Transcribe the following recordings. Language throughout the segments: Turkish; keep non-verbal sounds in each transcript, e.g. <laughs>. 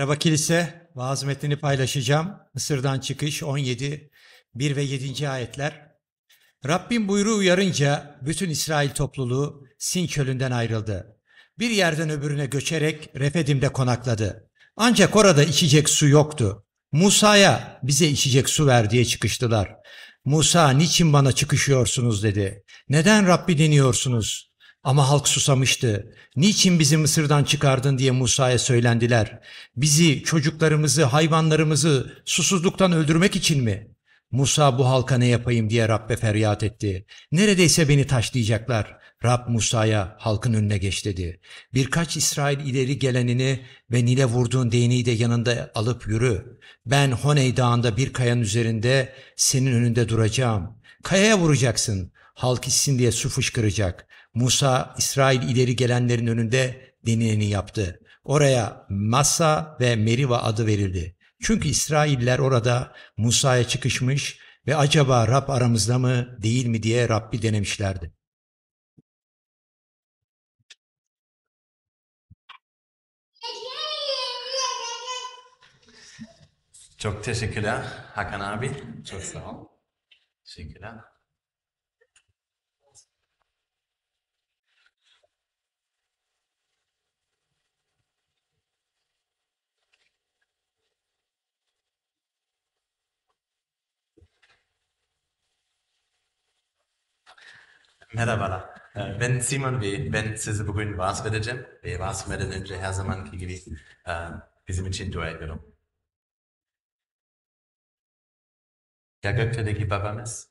Merhaba kilise. Vaaz metnini paylaşacağım. Mısır'dan çıkış 17, 1 ve 7. ayetler. Rabbim buyruğu uyarınca bütün İsrail topluluğu Sin çölünden ayrıldı. Bir yerden öbürüne göçerek Refedim'de konakladı. Ancak orada içecek su yoktu. Musa'ya bize içecek su ver diye çıkıştılar. Musa niçin bana çıkışıyorsunuz dedi. Neden Rabbi deniyorsunuz? Ama halk susamıştı. Niçin bizi Mısır'dan çıkardın diye Musa'ya söylendiler. Bizi, çocuklarımızı, hayvanlarımızı susuzluktan öldürmek için mi? Musa bu halka ne yapayım diye Rabbe feryat etti. Neredeyse beni taşlayacaklar. Rab Musa'ya halkın önüne geç dedi. Birkaç İsrail ileri gelenini ve Nil'e vurduğun değneği de yanında alıp yürü. Ben Honey dağında bir kayanın üzerinde senin önünde duracağım. Kayaya vuracaksın. Halk içsin diye su fışkıracak. Musa İsrail ileri gelenlerin önünde denileni yaptı. Oraya Massa ve Meriva adı verildi. Çünkü İsrailler orada Musa'ya çıkışmış ve acaba Rab aramızda mı değil mi diye Rabbi denemişlerdi. Çok teşekkürler Hakan abi. Çok sağ ol. Teşekkürler. Merhabalar. Ee, Ben Simon ve ben size bugün vaaz vereceğim. Ve vaaz önce her zamanki gibi e, bizim için dua ediyorum. Ya gökteki babamız,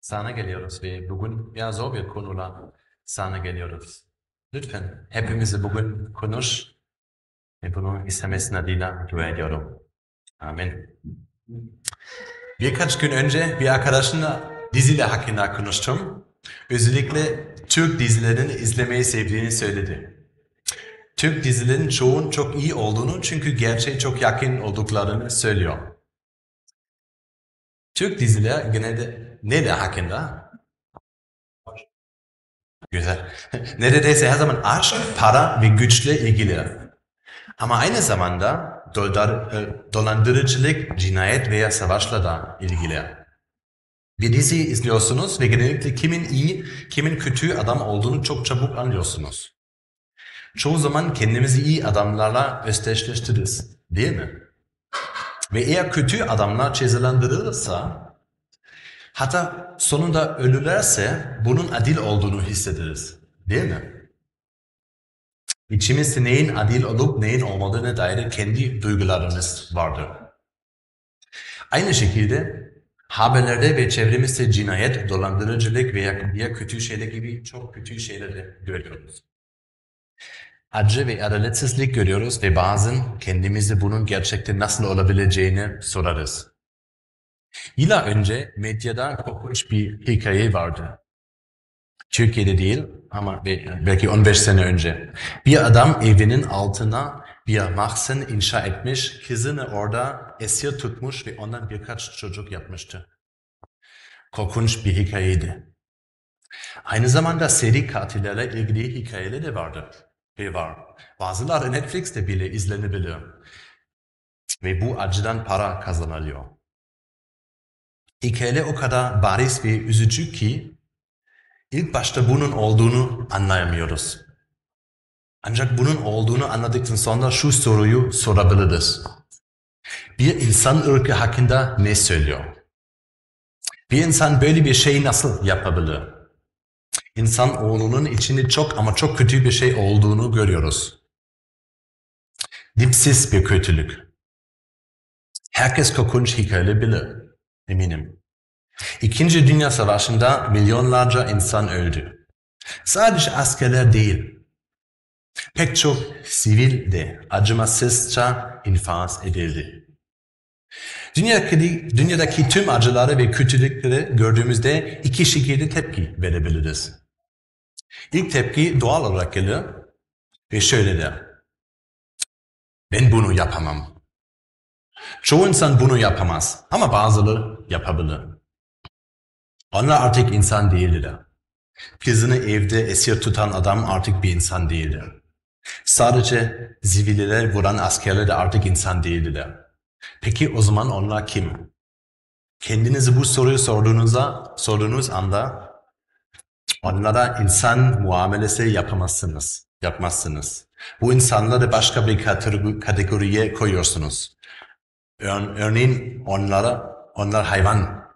sana geliyoruz ve bugün ya zor bir konuyla sana geliyoruz. Lütfen hepimizi bugün konuş ve bunu istemesine adıyla dua ediyorum. Amin. Birkaç gün önce bir arkadaşımla diziler hakkında konuştum. Özellikle Türk dizilerini izlemeyi sevdiğini söyledi. Türk dizilerin çoğun çok iyi olduğunu çünkü gerçeğe çok yakın olduklarını söylüyor. Türk diziler genelde neler hakkında? Güzel. <laughs> Neredeyse her zaman aşk, para ve güçle ilgili. Ama aynı zamanda dolar, e, dolandırıcılık, cinayet veya savaşla da ilgili. Bir dizi izliyorsunuz ve genellikle kimin iyi, kimin kötü adam olduğunu çok çabuk anlıyorsunuz. Çoğu zaman kendimizi iyi adamlarla özdeşleştiririz, değil mi? Ve eğer kötü adamlar cezalandırılırsa, hatta sonunda ölürlerse bunun adil olduğunu hissederiz, değil mi? İçimizde neyin adil olup neyin olmadığına dair kendi duygularımız vardır. Aynı şekilde haberlerde ve çevremizde cinayet, dolandırıcılık veya diğer kötü şeyler gibi çok kötü şeyleri görüyoruz. Acı ve adaletsizlik görüyoruz ve bazen kendimizi bunun gerçekten nasıl olabileceğini sorarız. Yıllar önce medyada korkunç bir hikaye vardı. Türkiye'de değil ama belki 15 sene önce. Bir adam evinin altına bir mahzen inşa etmiş, kızını orada esir tutmuş ve ondan birkaç çocuk yapmıştı. Korkunç bir hikayeydi. Aynı zamanda seri katillerle ilgili hikayeler de vardı. Ve var. Bazıları Netflix'te bile izlenebilir. Ve bu acıdan para kazanılıyor. Hikaye o kadar bariz ve üzücü ki ilk başta bunun olduğunu anlayamıyoruz. Ancak bunun olduğunu anladıktan sonra şu soruyu sorabiliriz. Bir insan ırkı hakkında ne söylüyor? Bir insan böyle bir şey nasıl yapabilir? İnsan oğlunun içinde çok ama çok kötü bir şey olduğunu görüyoruz. Dipsiz bir kötülük. Herkes korkunç hikaye bilir, eminim. İkinci Dünya Savaşı'nda milyonlarca insan öldü. Sadece askerler değil, Pek çok sivil de acımasızca infaz edildi. Dünyadaki, dünyadaki tüm acıları ve kötülükleri gördüğümüzde iki şekilde tepki verebiliriz. İlk tepki doğal olarak gelir ve şöyle der. Ben bunu yapamam. Çoğu insan bunu yapamaz ama bazıları yapabilir. Onlar artık insan değildir. Kızını evde esir tutan adam artık bir insan değildir. Sadece zivililer vuran askerler de artık insan değildiler. Peki o zaman onlar kim? Kendinize bu soruyu sorduğunuzda, sorduğunuz anda onlara insan muamelesi yapamazsınız. Yapmazsınız. Bu insanları başka bir kategori- kategoriye koyuyorsunuz. Ör- örneğin onlara, onlar hayvan,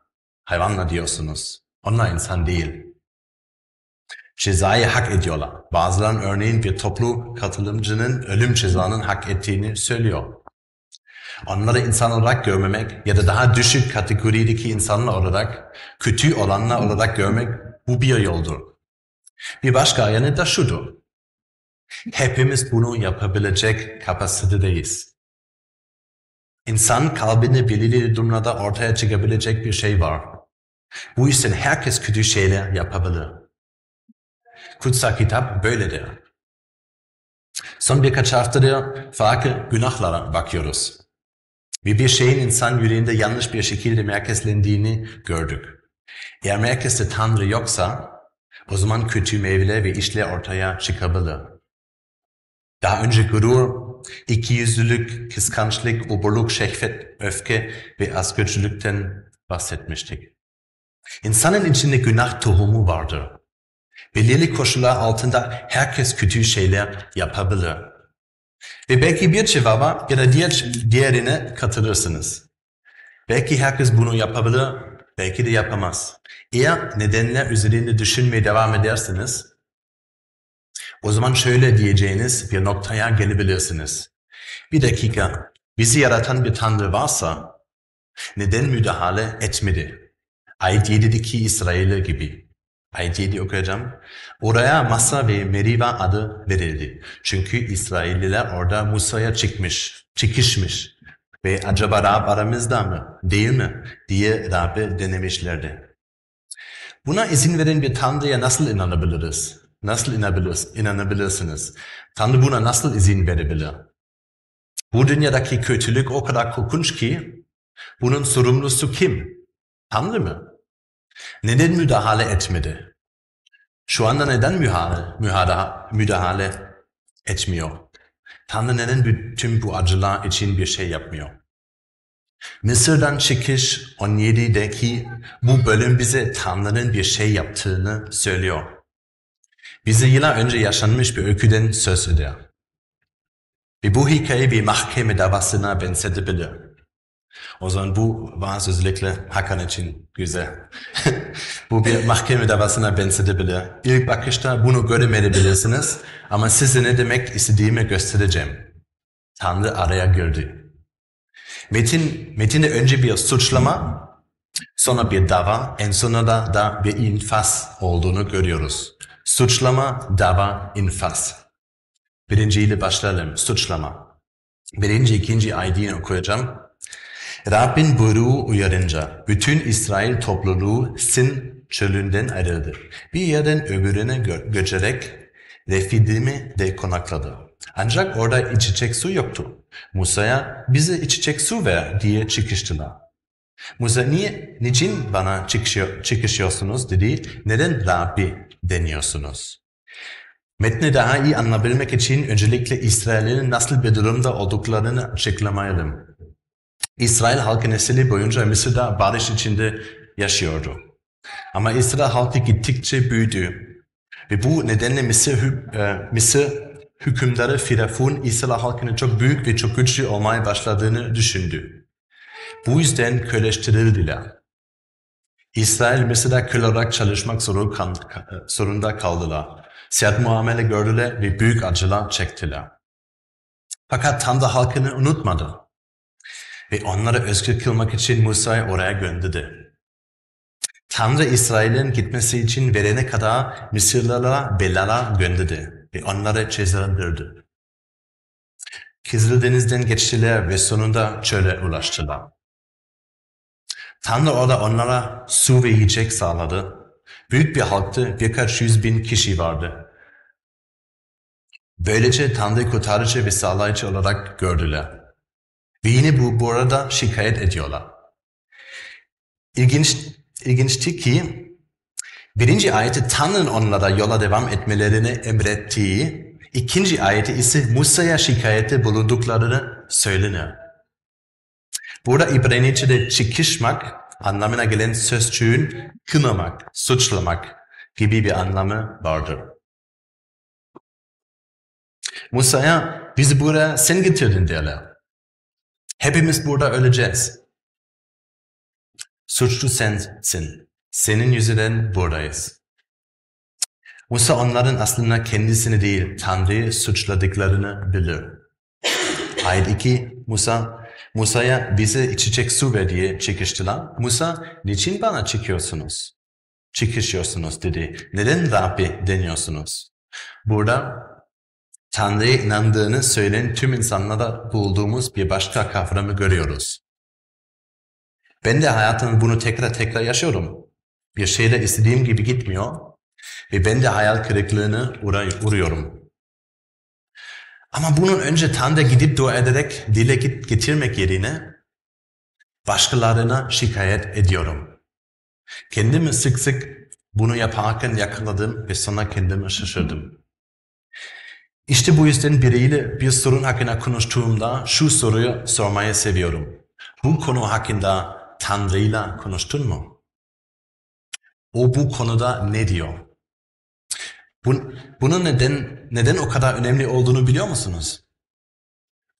hayvanla diyorsunuz. Onlar insan değil. Cezayı hak ediyorlar. Bazıları örneğin bir toplu katılımcının ölüm cezanın hak ettiğini söylüyor. Onları insan olarak görmemek ya da daha düşük kategorideki insanlar olarak, kötü olanlar olarak görmek bu bir yoldur. Bir başka yanı da şudur. Hepimiz bunu yapabilecek kapasitedeyiz. İnsan kalbinde belirli durumlarda ortaya çıkabilecek bir şey var. Bu yüzden herkes kötü şeyler yapabilir. Kutsal kitap böyledir. Son birkaç haftadır farklı günahlara bakıyoruz. Ve bir şeyin insan yüreğinde yanlış bir şekilde merkezlendiğini gördük. Eğer merkezde Tanrı yoksa o zaman kötü meyveler ve işler ortaya çıkabilir. Daha önce gurur, ikiyüzlülük, kıskançlık, oburluk, şehvet, öfke ve asgırcılıktan bahsetmiştik. İnsanın içinde günah tohumu vardır. Belirli koşullar altında herkes kötü şeyler yapabilir. Ve belki bir cevaba ya da diğer, diğerine katılırsınız. Belki herkes bunu yapabilir, belki de yapamaz. Eğer nedenler üzerinde düşünmeye devam ederseniz, o zaman şöyle diyeceğiniz bir noktaya gelebilirsiniz. Bir dakika, bizi yaratan bir Tanrı varsa, neden müdahale etmedi? Ayet 7'deki İsrail'e gibi. 7 okuyacağım. Oraya Masa ve Meriva adı verildi. Çünkü İsrailliler orada Musa'ya çıkmış, çıkışmış. Ve acaba Rab aramızda mı, değil mi diye Rab'be denemişlerdi. Buna izin veren bir Tanrı'ya nasıl inanabiliriz? Nasıl inanabilir, inanabilirsiniz? Tanrı buna nasıl izin verebilir? Bu dünyadaki kötülük o kadar korkunç ki, bunun sorumlusu kim? Tanrı mı? Neden müdahale etmedi? Şu anda neden müdahale, müdahale, müdahale etmiyor? Tanrı neden bütün bu acılar için bir şey yapmıyor? Mısır'dan çıkış 17'deki bu bölüm bize Tanrı'nın bir şey yaptığını söylüyor. Bize yıllar önce yaşanmış bir öyküden söz eder. Ve bu hikaye bir mahkeme davasına benzetebilir. O zaman bu özellikle Hakan için güzel. <laughs> bu bir mahkeme davasına benzetebilir. İlk bakışta bunu göremeyebilirsiniz ama size ne demek istediğimi göstereceğim. Tanrı araya girdi. Metin, metinde önce bir suçlama, sonra bir dava, en sonunda da bir infaz olduğunu görüyoruz. Suçlama, dava, infaz. Birinciyle başlayalım, suçlama. Birinci, ikinci ayetini okuyacağım. Rabbin buyruğu uyarınca bütün İsrail topluluğu Sin çölünden ayrıldı. Bir yerden öbürüne gö- göçerek Refidim'i de konakladı. Ancak orada içecek su yoktu. Musa'ya bize içecek su ver diye çıkıştılar. Musa niye, niçin bana çıkışıyor, çıkışıyorsunuz dedi. Neden Rabbi deniyorsunuz? Metni daha iyi anlayabilmek için öncelikle İsrail'in nasıl bir durumda olduklarını açıklamayalım. İsrail halkı nesili boyunca Mısır'da barış içinde yaşıyordu. Ama İsrail halkı gittikçe büyüdü. Ve bu nedenle Mısır, e, Mısır hükümdarı Firavun İsrail halkının çok büyük ve çok güçlü olmaya başladığını düşündü. Bu yüzden köleştirildiler. İsrail Mısır'da köle olarak çalışmak kal- zorunda kaldılar. Sert muamele gördüler ve büyük acılar çektiler. Fakat Tanrı halkını unutmadı. Ve onları özgür kılmak için Musa'yı oraya gönderdi. Tanrı İsrail'in gitmesi için verene kadar Mısırlılara belalar gönderdi ve onları cezalandırdı. Kızıldeniz'den geçtiler ve sonunda çöle ulaştılar. Tanrı orada onlara su ve yiyecek sağladı. Büyük bir halktı, birkaç yüz bin kişi vardı. Böylece Tanrı kurtarıcı ve sağlayıcı olarak gördüler. Ve yine bu, bu arada şikayet ediyorlar. İlginç, ilginçti ki birinci ayeti Tanrı'nın onlara yola devam etmelerini emrettiği, ikinci ayeti ise Musa'ya şikayette bulunduklarını söylenir. Burada İbranice'de çıkışmak anlamına gelen sözcüğün kınamak, suçlamak gibi bir anlamı vardır. Musa'ya bizi buraya sen getirdin derler. Hepimiz burada öleceğiz. Suçlu sensin. Senin yüzünden buradayız. Musa onların aslında kendisini değil Tanrı'yı suçladıklarını bilir. Ayet 2 Musa Musa'ya bize içecek su ver diye çıkıştılar. Musa niçin bana çıkıyorsunuz? Çıkışıyorsunuz dedi. Neden Rabbi deniyorsunuz? Burada Tanrı'ya inandığını söyleyen tüm insanlara bulduğumuz bir başka kavramı görüyoruz. Ben de hayatımda bunu tekrar tekrar yaşıyorum. Bir şeyler istediğim gibi gitmiyor ve ben de hayal kırıklığını uğruyorum. Ama bunun önce Tanrı gidip dua ederek dile getirmek yerine başkalarına şikayet ediyorum. Kendimi sık sık bunu yaparken yakaladım ve sonra kendimi şaşırdım. İşte bu yüzden biriyle bir sorun hakkında konuştuğumda şu soruyu sormayı seviyorum. Bu konu hakkında Tanrı'yla konuştun mu? O bu konuda ne diyor? Bunun neden, neden o kadar önemli olduğunu biliyor musunuz?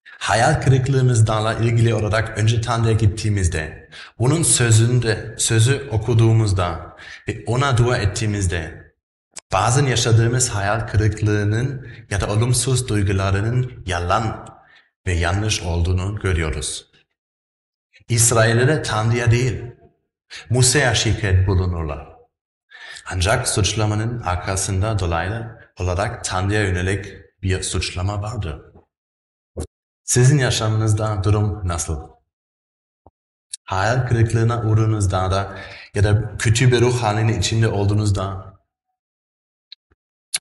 Hayal kırıklığımızla ilgili olarak önce Tanrı'ya gittiğimizde, onun sözünde, sözü okuduğumuzda ve ona dua ettiğimizde, bazen yaşadığımız hayal kırıklığının ya da olumsuz duygularının yalan ve yanlış olduğunu görüyoruz. İsraillere Tanrı'ya değil, Musa'ya şikayet bulunurlar. Ancak suçlamanın arkasında dolaylı olarak Tanrı'ya yönelik bir suçlama vardı. Sizin yaşamınızda durum nasıl? Hayal kırıklığına uğradığınızda da ya da kötü bir ruh halinin içinde olduğunuzda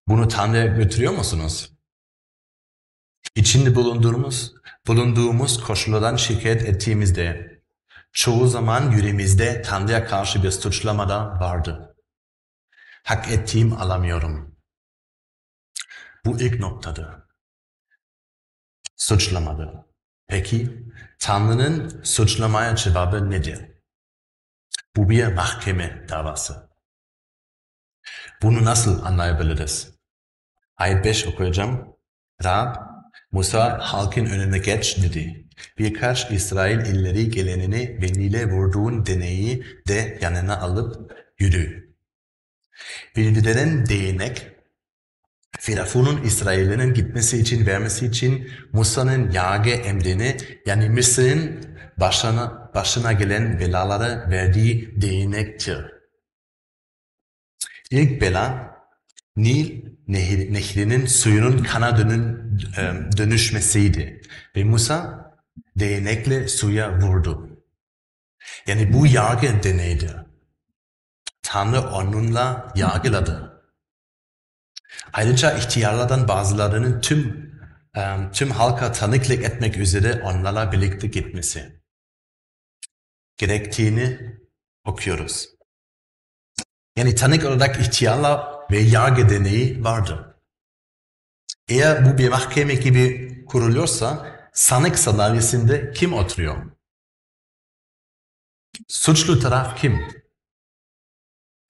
bunu Tanrı'ya götürüyor musunuz? İçinde bulunduğumuz, bulunduğumuz koşullardan şikayet ettiğimizde çoğu zaman yüreğimizde Tanrı'ya karşı bir suçlama da vardı. Hak ettiğim alamıyorum. Bu ilk noktada. Suçlamadır. Peki Tanrı'nın suçlamaya cevabı nedir? Bu bir mahkeme davası. Bunu nasıl anlayabiliriz? Ayet 5 okuyacağım. Rab, Musa halkın önüne geç dedi. Birkaç İsrail illeri gelenini ve Nil'e vurduğun deneyi de yanına alıp yürü. Bildirilen değnek, Firavun'un İsrail'in gitmesi için vermesi için Musa'nın yargı emrini yani Mısır'ın başına, başına gelen belaları verdiği değnektir. İlk bela Nil nehir, nehrinin suyunun kana dönün, dönüşmesiydi. Ve Musa değnekle suya vurdu. Yani bu yargı deneydi. Tanrı onunla yargıladı. Ayrıca ihtiyarlardan bazılarının tüm tüm halka tanıklık etmek üzere onlarla birlikte gitmesi gerektiğini okuyoruz. Yani tanık olarak ihtiyarlar ve yargı deneyi vardı. Eğer bu bir mahkeme gibi kuruluyorsa sanık sandalyesinde kim oturuyor? Suçlu taraf kim?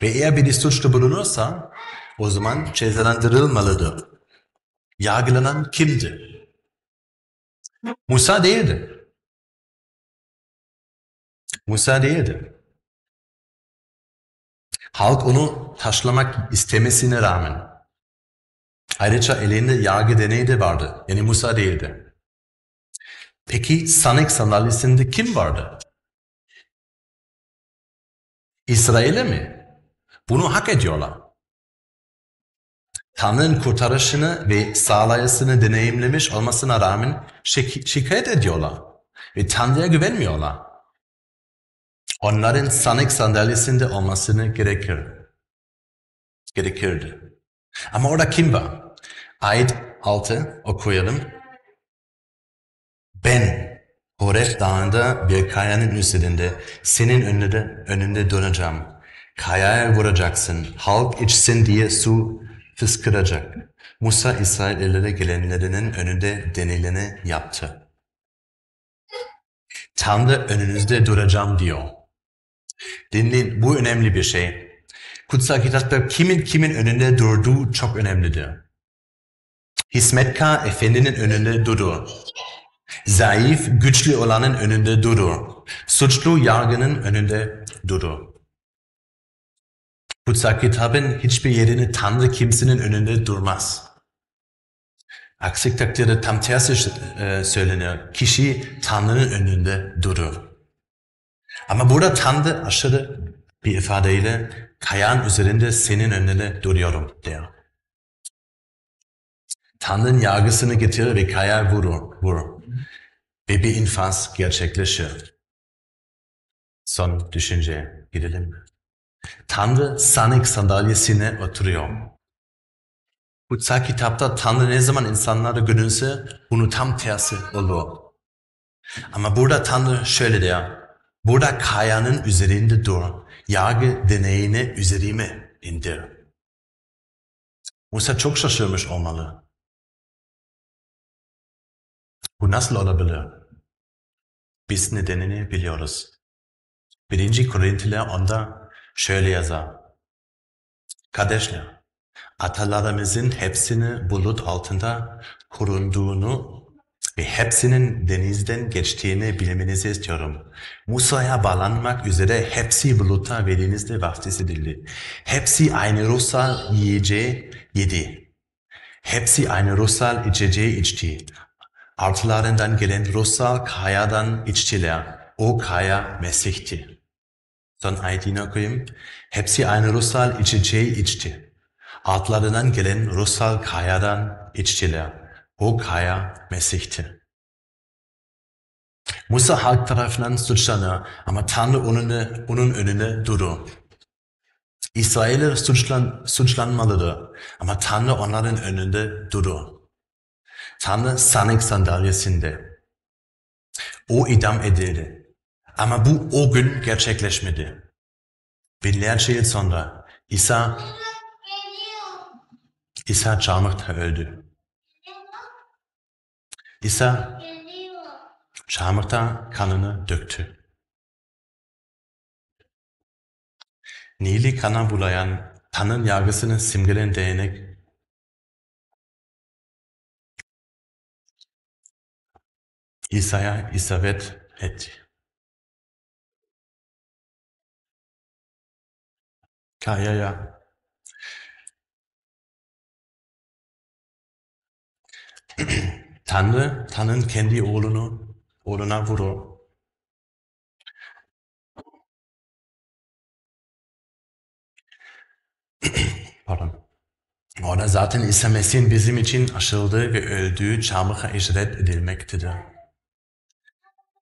Ve eğer biri suçlu bulunursa o zaman cezalandırılmalıdır. Yargılanan kimdi? Musa değildi. Musa değildi. Halk onu taşlamak istemesine rağmen ayrıca elinde yargı deneyi de vardı. Yani Musa değildi. Peki sanık sandalyesinde kim vardı? İsrail'e mi? Bunu hak ediyorlar. Tanrı'nın kurtarışını ve sağlayısını deneyimlemiş olmasına rağmen şik şikayet ediyorlar. Ve Tanrı'ya güvenmiyorlar. Onların sanık sandalyesinde olmasını gerekir. Gerekirdi. Ama orada kim var? Ayet 6 okuyalım. Ben Horeb dağında bir kayanın üzerinde senin önünde, önünde duracağım. Kayaya vuracaksın. Halk içsin diye su fıskıracak. Musa İsraillere gelenlerinin önünde denileni yaptı. Tanrı önünüzde duracağım diyor. Dinleyin bu önemli bir şey. Kutsal kitapta kimin kimin önünde durduğu çok önemlidir. Hizmetkar efendinin önünde durur. Zayıf, güçlü olanın önünde durur. Suçlu yargının önünde durur. Kutsal kitabın hiçbir yerini Tanrı kimsenin önünde durmaz. Aksi takdirde tam tersi söyleniyor. Kişi Tanrı'nın önünde durur. Ama burada Tanrı aşırı bir ifadeyle kayağın üzerinde senin önünde duruyorum diyor. Tanrı'nın yargısını getirir ve kayağı vurur. vurur. Ve bir infaz gerçekleşir. Son düşünceye gidelim? Tanrı sanık sandalyesine oturuyor. Kutsal kitapta Tanrı ne zaman insanları görünse bunu tam tersi olur. Ama burada Tanrı şöyle diyor. Burada kayanın üzerinde dur. Yargı deneyini üzerime indir. Musa çok şaşırmış olmalı. Bu nasıl olabilir? Biz nedenini biliyoruz. 1. Korintiler onda şöyle yazar. Kardeşler, atalarımızın hepsini bulut altında korunduğunu ve hepsinin denizden geçtiğini bilmenizi istiyorum. Musa'ya bağlanmak üzere hepsi buluta ve denizde vaftiz edildi. Hepsi aynı ruhsal yiyeceği yedi. Hepsi aynı ruhsal içeceği içti. Artılarından gelen ruhsal kayadan içtiler. O kaya Mesih'ti. Son ayetini okuyayım. Hepsi aynı ruhsal içeceği içti. Altlarından gelen ruhsal kayadan içtiler. O kaya Mesih'ti. Musa halk tarafından suçlanır ama Tanrı onun, onun önüne durur. İsrailler suçlan, suçlanmalıdır ama Tanrı onların önünde durur. Tanrı sanık sandalyesinde. O idam edildi. Ama bu o gün gerçekleşmedi. Binlerce yıl sonra İsa İsa çarmıhta öldü. İsa çarmıhta kanını döktü. Nil'i kana bulayan Tanrı'nın yargısını simgelen değnek İsa'ya isabet etti. Kayaya <clears throat> Tanrı, Tanrı'nın kendi oğlunu, oğluna vurur. <clears throat> Pardon. Orada zaten İsa Mesih'in bizim için aşıldığı ve öldüğü çarmıha icret edilmektedir.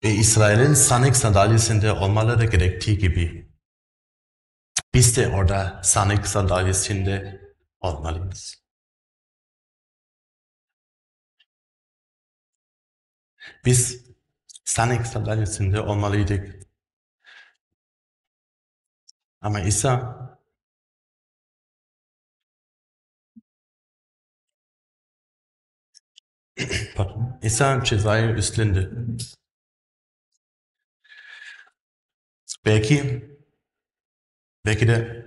Ve İsrail'in sanık sandalyesinde olmaları gerektiği gibi biz de orada sanık sandalyesinde olmalıyız. Biz sanık sandalyesinde olmalıydık. Ama İsa <clears throat> Pardon. İsa cezayı üstlendi. Belki belki de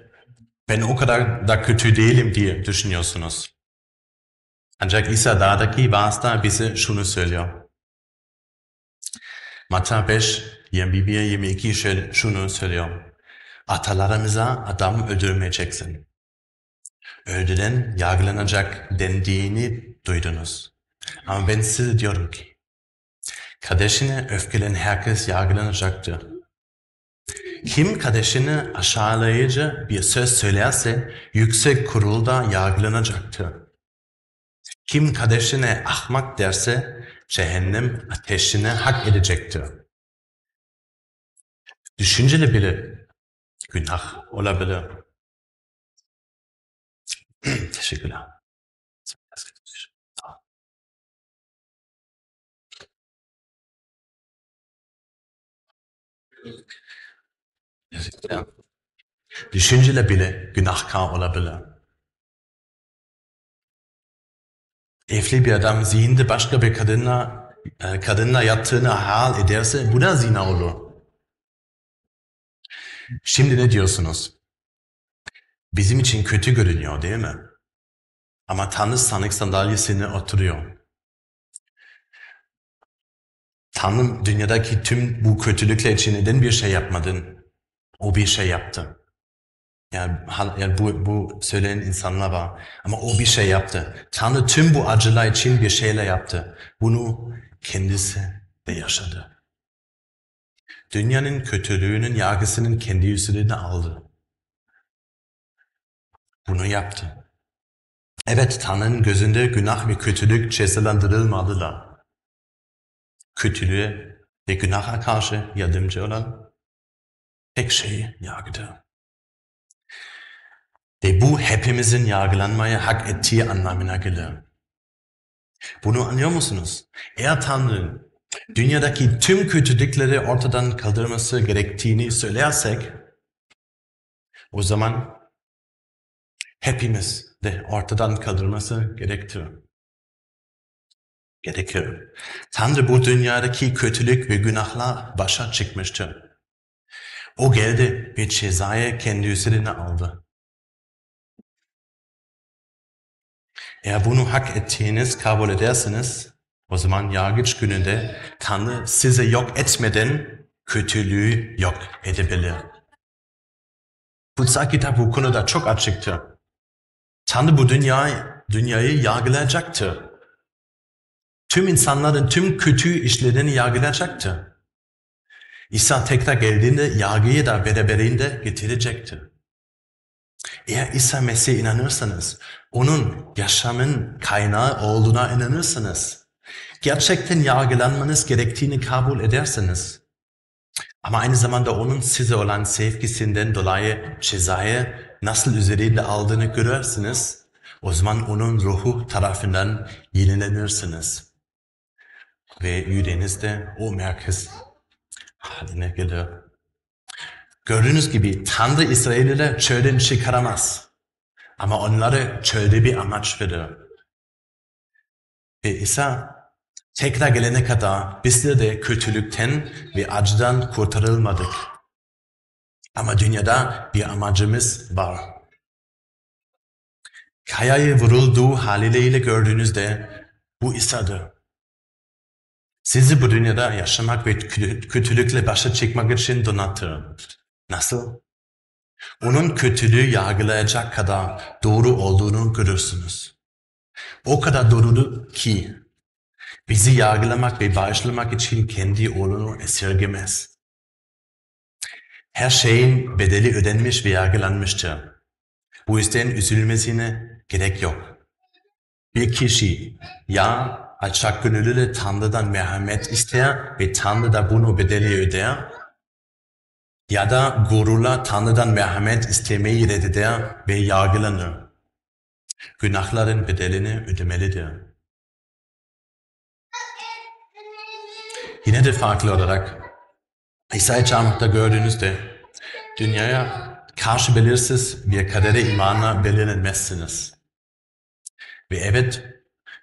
ben o kadar da kötü değilim diye düşünüyorsunuz. Ancak İsa dağdaki vaazda bize şunu söylüyor. Matta 5, 21, 22 şöyle, şunu söylüyor. Atalarımıza adam öldürmeyeceksin. Öldüren yargılanacak dendiğini duydunuz. Ama ben size diyorum ki, kardeşine öfkelen herkes yargılanacaktır. Kim kardeşine aşağılayıcı bir söz söylerse yüksek kurulda yargılanacaktır. Kim kardeşine ahmak derse cehennem ateşine hak edecektir. Düşünceli bile günah olabilir. <clears throat> Teşekkürler. Düşünceli bile günahkar olabilir. Evli bir adam zihinde başka bir kadınla e, kadınla yattığını hal ederse bu da zina olur. Şimdi ne diyorsunuz? Bizim için kötü görünüyor değil mi? Ama Tanrı sanık sandalyesine oturuyor. Tanrım dünyadaki tüm bu kötülükler için neden bir şey yapmadın? O bir şey yaptı. Yani, yani bu, bu söyleyen insanlar var. Ama o bir şey yaptı. Tanrı tüm bu acılar için bir şeyler yaptı. Bunu kendisi de yaşadı. Dünyanın kötülüğünün yargısının kendi üzerine aldı. Bunu yaptı. Evet Tanrı'nın gözünde günah ve kötülük cezalandırılmadılar. Kötülüğe ve günaha karşı yardımcı olan tek şeyi yargıdı. Bu hepimizin yargılanmaya hak ettiği anlamına gelir. Bunu anlıyor musunuz? Eğer Tanrı dünyadaki tüm kötülükleri ortadan kaldırması gerektiğini söylersek o zaman hepimiz de ortadan kaldırması gerektir. Gerekir. Tanrı bu dünyadaki kötülük ve günahla başa çıkmıştır. O geldi ve cezayı kendi üzerine aldı. Eğer bunu hak ettiğiniz kabul ederseniz, o zaman yargıç gününde Tanrı sizi yok etmeden kötülüğü yok edebilir. Kutsal kitap bu konuda çok açıktır. Tanrı bu dünyayı, dünyayı yargılayacaktır. Tüm insanların tüm kötü işlerini yargılayacaktır. İsa tekrar geldiğinde yargıyı da beraberinde getirecektir. Eğer İsa Mesih'e inanırsanız, onun yaşamın kaynağı olduğuna inanırsanız, gerçekten yargılanmanız gerektiğini kabul ederseniz, ama aynı zamanda onun size olan sevgisinden dolayı cezayı nasıl üzerinde aldığını görürsünüz, o zaman onun ruhu tarafından yenilenirsiniz. Ve yüreğinizde o merkez haline gelir. Gördüğünüz gibi Tanrı İsrail'leri çölden çıkaramaz. Ama onları çölde bir amaç verir. Ve İsa tekrar gelene kadar bizler de kötülükten ve acıdan kurtarılmadık. Ama dünyada bir amacımız var. Kayayı vurulduğu haliyle gördüğünüzde bu İsa'dır. Sizi bu dünyada yaşamak ve kötülükle başa çıkmak için donattı. Nasıl? Onun kötülüğü yargılayacak kadar doğru olduğunu görürsünüz. O kadar doğru ki bizi yargılamak ve bağışlamak için kendi oğlunu esirgemez. Her şeyin bedeli ödenmiş ve yargılanmıştır. Bu yüzden üzülmesine gerek yok. Bir kişi ya alçak gönüllü Tanrı'dan merhamet ister ve Tanrı da bunu bedeli öder ya da gururla Tanrı'dan merhamet istemeyi reddeder ve yargılanır. Günahların bedelini ödemelidir. Yine de farklı olarak İsa'yı çarmıhta gördüğünüzde dünyaya karşı belirsiz bir kadere imanla belirlenmezsiniz. Ve evet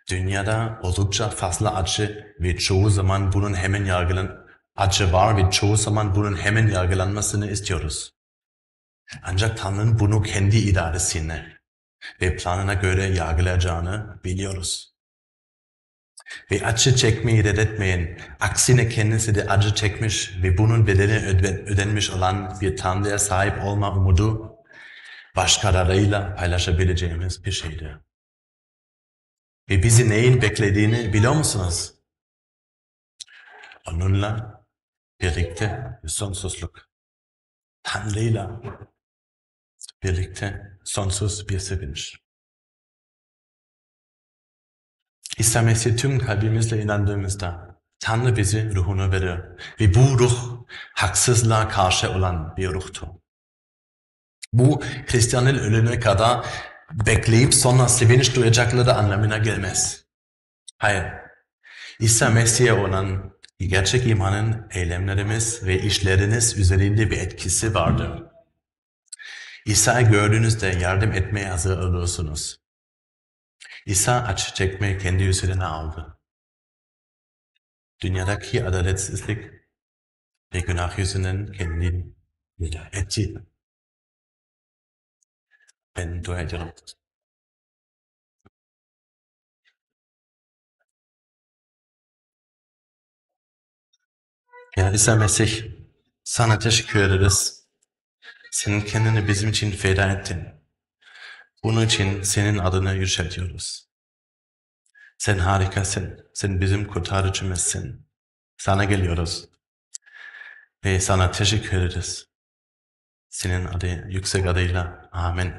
dünyada oldukça fazla acı ve çoğu zaman bunun hemen yargılan acı var ve çoğu zaman bunun hemen yargılanmasını istiyoruz. Ancak Tanrı'nın bunu kendi idaresine ve planına göre yargılayacağını biliyoruz. Ve acı çekmeyi reddetmeyin. Aksine kendisi de acı çekmiş ve bunun bedeli ödenmiş olan bir Tanrı'ya sahip olma umudu başkalarıyla paylaşabileceğimiz bir şeydir. Ve bizi neyin beklediğini biliyor musunuz? Onunla birlikte sonsuzluk. Tanrı'yla birlikte sonsuz bir sevinç. İsa Mesih tüm kalbimizle inandığımızda Tanrı bizi ruhunu verir. Ve bu ruh haksızlığa karşı olan bir ruhtur. Bu Hristiyanın ölümüne kadar bekleyip sonra sevinç duyacakları anlamına gelmez. Hayır. İsa Mesih'e olan gerçek imanın eylemlerimiz ve işleriniz üzerinde bir etkisi vardır. İsa'yı gördüğünüzde yardım etmeye hazır olursunuz. İsa acı çekmeyi kendi üzerine aldı. Dünyadaki adaletsizlik ve günah yüzünden kendini etti. Ben dua ediyorum. Ya İsa Mesih, sana teşekkür ederiz. Senin kendini bizim için feda ettin. Bunun için senin adını yüceltiyoruz. Sen harikasın. Sen bizim kurtarıcımızsın. Sana geliyoruz. Ve sana teşekkür ederiz. Senin adı, yüksek adıyla. Amin.